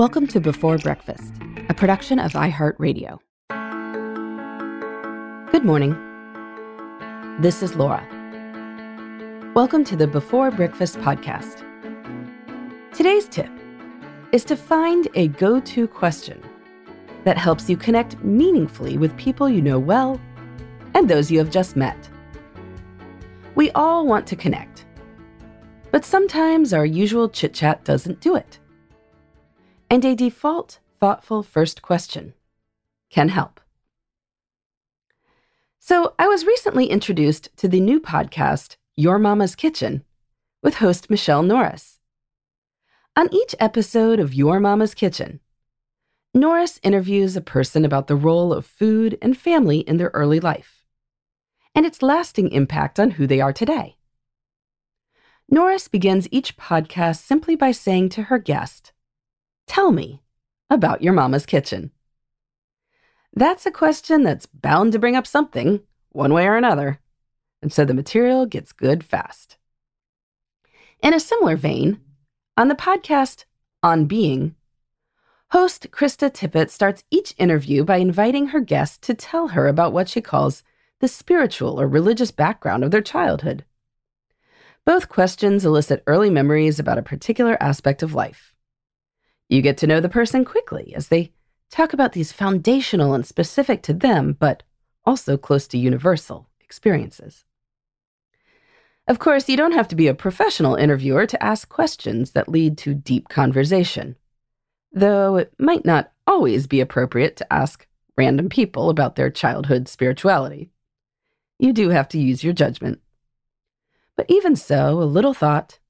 Welcome to Before Breakfast, a production of iHeartRadio. Good morning. This is Laura. Welcome to the Before Breakfast podcast. Today's tip is to find a go to question that helps you connect meaningfully with people you know well and those you have just met. We all want to connect, but sometimes our usual chit chat doesn't do it and a default, thoughtful first question can help. So, I was recently introduced to the new podcast, Your Mama's Kitchen, with host Michelle Norris. On each episode of Your Mama's Kitchen, Norris interviews a person about the role of food and family in their early life and its lasting impact on who they are today. Norris begins each podcast simply by saying to her guest, Tell me about your mama's kitchen. That's a question that's bound to bring up something, one way or another, and so the material gets good fast. In a similar vein, on the podcast On Being, host Krista Tippett starts each interview by inviting her guest to tell her about what she calls the spiritual or religious background of their childhood. Both questions elicit early memories about a particular aspect of life. You get to know the person quickly as they talk about these foundational and specific to them, but also close to universal experiences. Of course, you don't have to be a professional interviewer to ask questions that lead to deep conversation, though it might not always be appropriate to ask random people about their childhood spirituality. You do have to use your judgment. But even so, a little thought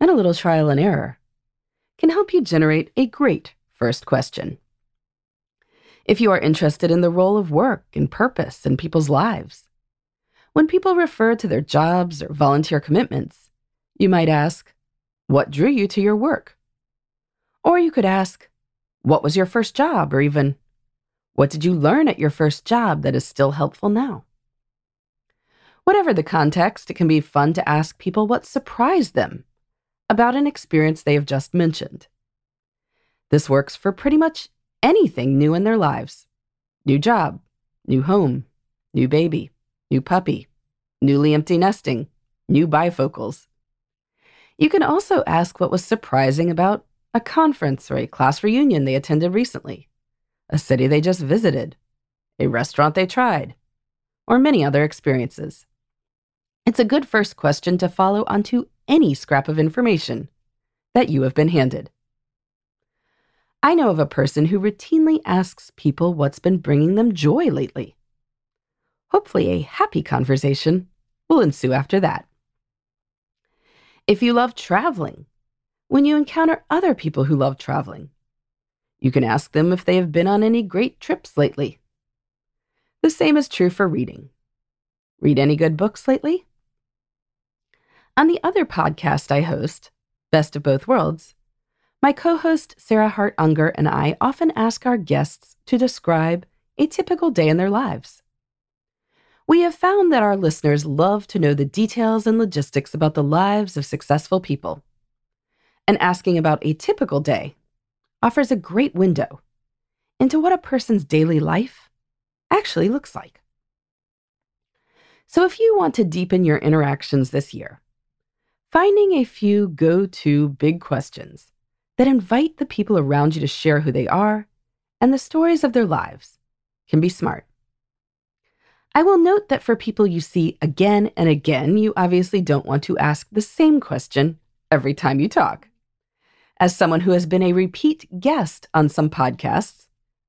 and a little trial and error can help you generate a great first question. If you are interested in the role of work and purpose in people's lives, when people refer to their jobs or volunteer commitments, you might ask, What drew you to your work? Or you could ask, What was your first job? Or even, What did you learn at your first job that is still helpful now? Whatever the context, it can be fun to ask people what surprised them about an experience they have just mentioned. This works for pretty much anything new in their lives new job, new home, new baby, new puppy, newly empty nesting, new bifocals. You can also ask what was surprising about a conference or a class reunion they attended recently, a city they just visited, a restaurant they tried, or many other experiences. It's a good first question to follow onto any scrap of information that you have been handed. I know of a person who routinely asks people what's been bringing them joy lately. Hopefully, a happy conversation will ensue after that. If you love traveling, when you encounter other people who love traveling, you can ask them if they have been on any great trips lately. The same is true for reading. Read any good books lately? On the other podcast I host, Best of Both Worlds, my co host Sarah Hart Unger and I often ask our guests to describe a typical day in their lives. We have found that our listeners love to know the details and logistics about the lives of successful people. And asking about a typical day offers a great window into what a person's daily life actually looks like. So, if you want to deepen your interactions this year, Finding a few go to big questions that invite the people around you to share who they are and the stories of their lives can be smart. I will note that for people you see again and again, you obviously don't want to ask the same question every time you talk. As someone who has been a repeat guest on some podcasts,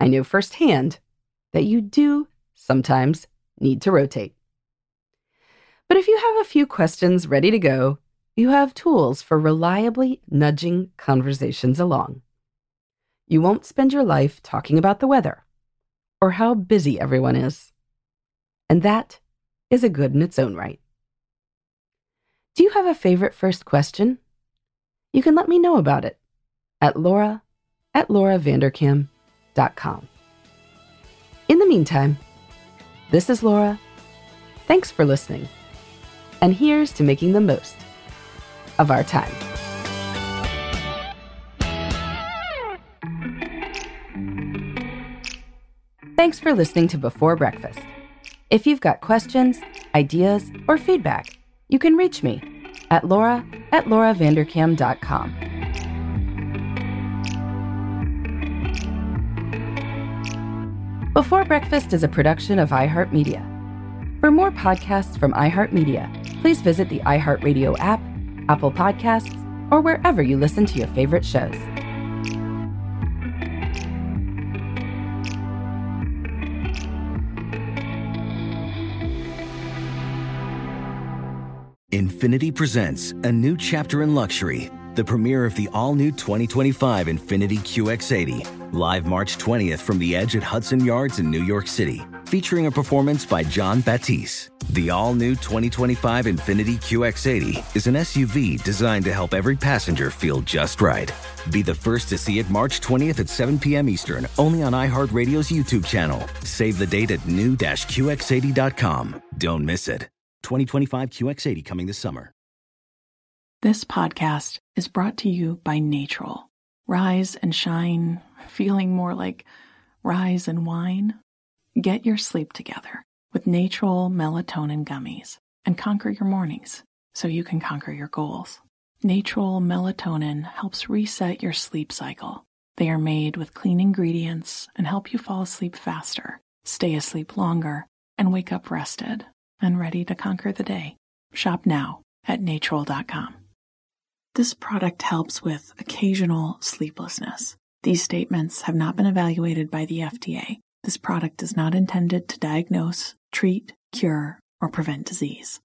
I know firsthand that you do sometimes need to rotate. But if you have a few questions ready to go, you have tools for reliably nudging conversations along. You won't spend your life talking about the weather or how busy everyone is. And that is a good in its own right. Do you have a favorite first question? You can let me know about it at laura at lauravanderkam.com. In the meantime, this is Laura. Thanks for listening. And here's to making the most of our time. Thanks for listening to Before Breakfast. If you've got questions, ideas, or feedback, you can reach me at laura at lauravanderkam.com. Before Breakfast is a production of iHeartMedia. For more podcasts from iHeartMedia, please visit the iHeartRadio app, Apple Podcasts, or wherever you listen to your favorite shows. Infiniti presents a new chapter in luxury, the premiere of the all new 2025 Infiniti QX80, live March 20th from the edge at Hudson Yards in New York City, featuring a performance by Jon Batiste. The all new 2025 Infiniti QX80 is an SUV designed to help every passenger feel just right. Be the first to see it March 20th at 7 p.m. Eastern, only on iHeartRadio's YouTube channel. Save the date at new-QX80.com. Don't miss it. 2025 QX80 coming this summer. This podcast is brought to you by Natrol. Rise and shine, feeling more like rise and wine. Get your sleep together with Natrol melatonin gummies and conquer your mornings so you can conquer your goals. Natrol melatonin helps reset your sleep cycle. They are made with clean ingredients and help you fall asleep faster, stay asleep longer, and wake up rested and ready to conquer the day. Shop now at natrol.com. This product helps with occasional sleeplessness. These statements have not been evaluated by the FDA. This product is not intended to diagnose, treat, cure, or prevent disease.